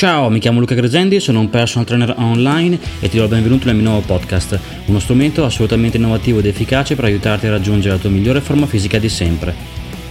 Ciao, mi chiamo Luca Gresendi, sono un personal trainer online e ti do il benvenuto nel mio nuovo podcast, uno strumento assolutamente innovativo ed efficace per aiutarti a raggiungere la tua migliore forma fisica di sempre.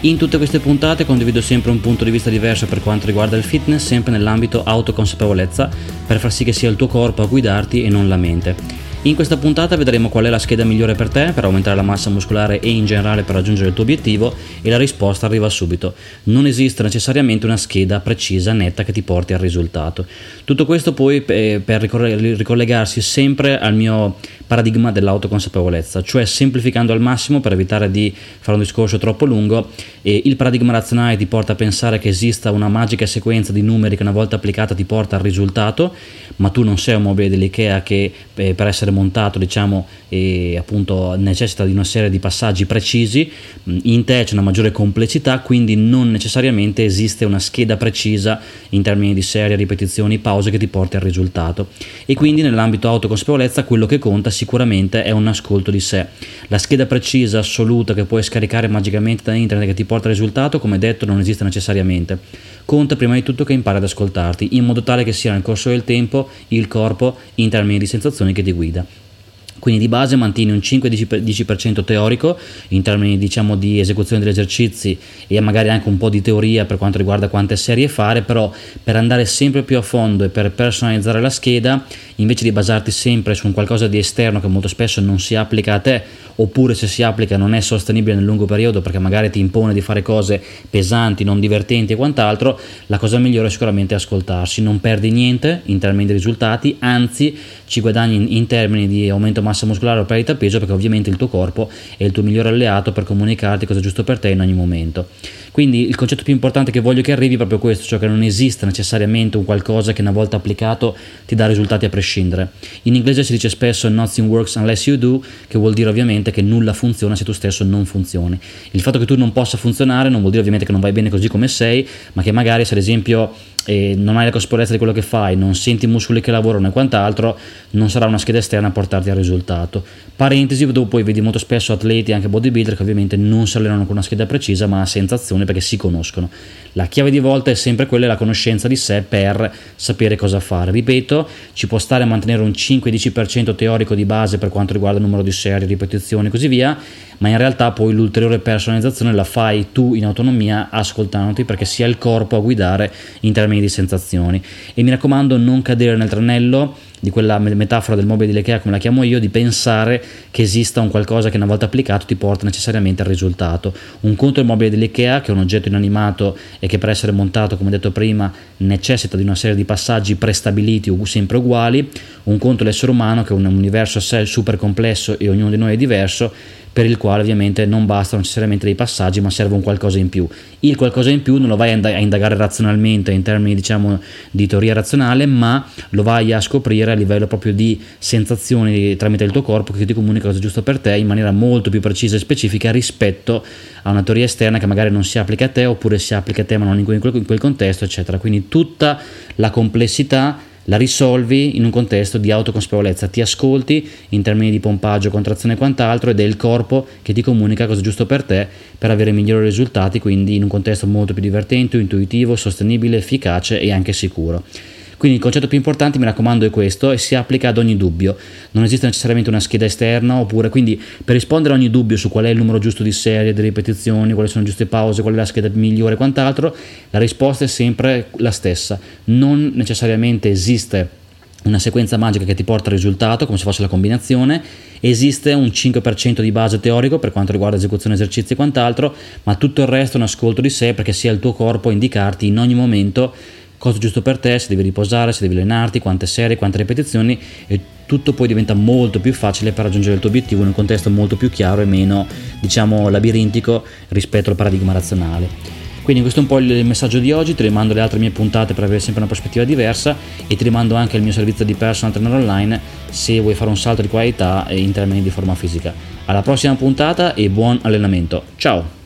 In tutte queste puntate condivido sempre un punto di vista diverso per quanto riguarda il fitness, sempre nell'ambito autoconsapevolezza, per far sì che sia il tuo corpo a guidarti e non la mente. In questa puntata vedremo qual è la scheda migliore per te per aumentare la massa muscolare e in generale per raggiungere il tuo obiettivo e la risposta arriva subito. Non esiste necessariamente una scheda precisa, netta che ti porti al risultato. Tutto questo poi eh, per ricollegarsi sempre al mio paradigma dell'autoconsapevolezza, cioè semplificando al massimo per evitare di fare un discorso troppo lungo, il paradigma razionale ti porta a pensare che esista una magica sequenza di numeri che una volta applicata ti porta al risultato, ma tu non sei un mobile dell'IKEA che eh, per essere montato diciamo e appunto necessita di una serie di passaggi precisi, in te c'è una maggiore complessità, quindi non necessariamente esiste una scheda precisa in termini di serie, ripetizioni, pause che ti porti al risultato. E quindi nell'ambito autoconsapevolezza quello che conta sicuramente è un ascolto di sé. La scheda precisa, assoluta, che puoi scaricare magicamente da internet che ti porta al risultato, come detto, non esiste necessariamente. Conta prima di tutto che impari ad ascoltarti, in modo tale che sia nel corso del tempo il corpo in termini di sensazioni che ti guida. Quindi di base mantieni un 5-10% teorico in termini diciamo, di esecuzione degli esercizi e magari anche un po' di teoria per quanto riguarda quante serie fare, però per andare sempre più a fondo e per personalizzare la scheda, invece di basarti sempre su un qualcosa di esterno che molto spesso non si applica a te, oppure se si applica non è sostenibile nel lungo periodo perché magari ti impone di fare cose pesanti, non divertenti e quant'altro, la cosa migliore è sicuramente ascoltarsi, non perdi niente in termini di risultati, anzi ci guadagni in, in termini di aumento massa muscolare o perdita peso perché ovviamente il tuo corpo è il tuo migliore alleato per comunicarti cosa è giusto per te in ogni momento. Quindi il concetto più importante che voglio che arrivi è proprio questo, cioè che non esista necessariamente un qualcosa che una volta applicato ti dà risultati a prescindere. In inglese si dice spesso nothing works unless you do, che vuol dire ovviamente che nulla funziona se tu stesso non funzioni. Il fatto che tu non possa funzionare non vuol dire ovviamente che non vai bene così come sei, ma che magari se ad esempio e non hai la consapevolezza di quello che fai, non senti i muscoli che lavorano e quant'altro, non sarà una scheda esterna a portarti al risultato. Parentesi, dove poi vedi molto spesso atleti, anche bodybuilder, che ovviamente non si allenano con una scheda precisa, ma a sensazione perché si conoscono. La chiave di volta è sempre quella, la conoscenza di sé per sapere cosa fare. Ripeto, ci può stare a mantenere un 5-10% teorico di base per quanto riguarda il numero di serie, ripetizioni e così via, ma in realtà poi l'ulteriore personalizzazione la fai tu in autonomia ascoltandoti perché sia il corpo a guidare in termini di sensazioni. E mi raccomando non cadere nel tranello di quella metafora del mobile di Ikea come la chiamo io, di pensare che esista un qualcosa che una volta applicato ti porta necessariamente al risultato. Un conto il mobile dell'Ikea che è un oggetto inanimato e che per essere montato, come detto prima, necessita di una serie di passaggi prestabiliti sempre uguali, un conto è l'essere umano che è un universo a sé super complesso e ognuno di noi è diverso per il quale ovviamente non bastano necessariamente dei passaggi ma serve un qualcosa in più. Il qualcosa in più non lo vai a indagare razionalmente in termini diciamo di teoria razionale ma lo vai a scoprire a livello proprio di sensazioni tramite il tuo corpo che ti comunica cosa giusto per te in maniera molto più precisa e specifica rispetto a una teoria esterna che magari non si applica a te oppure si applica a te ma non in quel, in quel contesto eccetera. Quindi tutta la complessità la risolvi in un contesto di autoconsapevolezza, ti ascolti in termini di pompaggio, contrazione e quant'altro ed è il corpo che ti comunica cosa è giusto per te per avere migliori risultati, quindi in un contesto molto più divertente, intuitivo, sostenibile, efficace e anche sicuro. Quindi il concetto più importante, mi raccomando, è questo e si applica ad ogni dubbio. Non esiste necessariamente una scheda esterna, oppure quindi per rispondere a ogni dubbio su qual è il numero giusto di serie, di ripetizioni, quali sono le giuste pause, qual è la scheda migliore e quant'altro, la risposta è sempre la stessa. Non necessariamente esiste una sequenza magica che ti porta al risultato, come se fosse la combinazione, esiste un 5% di base teorico per quanto riguarda esecuzione, esercizi e quant'altro, ma tutto il resto è un ascolto di sé perché sia il tuo corpo a indicarti in ogni momento cosa giusto per te, se devi riposare, se devi allenarti, quante serie, quante ripetizioni e tutto poi diventa molto più facile per raggiungere il tuo obiettivo in un contesto molto più chiaro e meno, diciamo, labirintico rispetto al paradigma razionale. Quindi questo è un po' il messaggio di oggi, ti rimando le altre mie puntate per avere sempre una prospettiva diversa e ti rimando anche il mio servizio di personal trainer online se vuoi fare un salto di qualità in termini di forma fisica. Alla prossima puntata e buon allenamento. Ciao!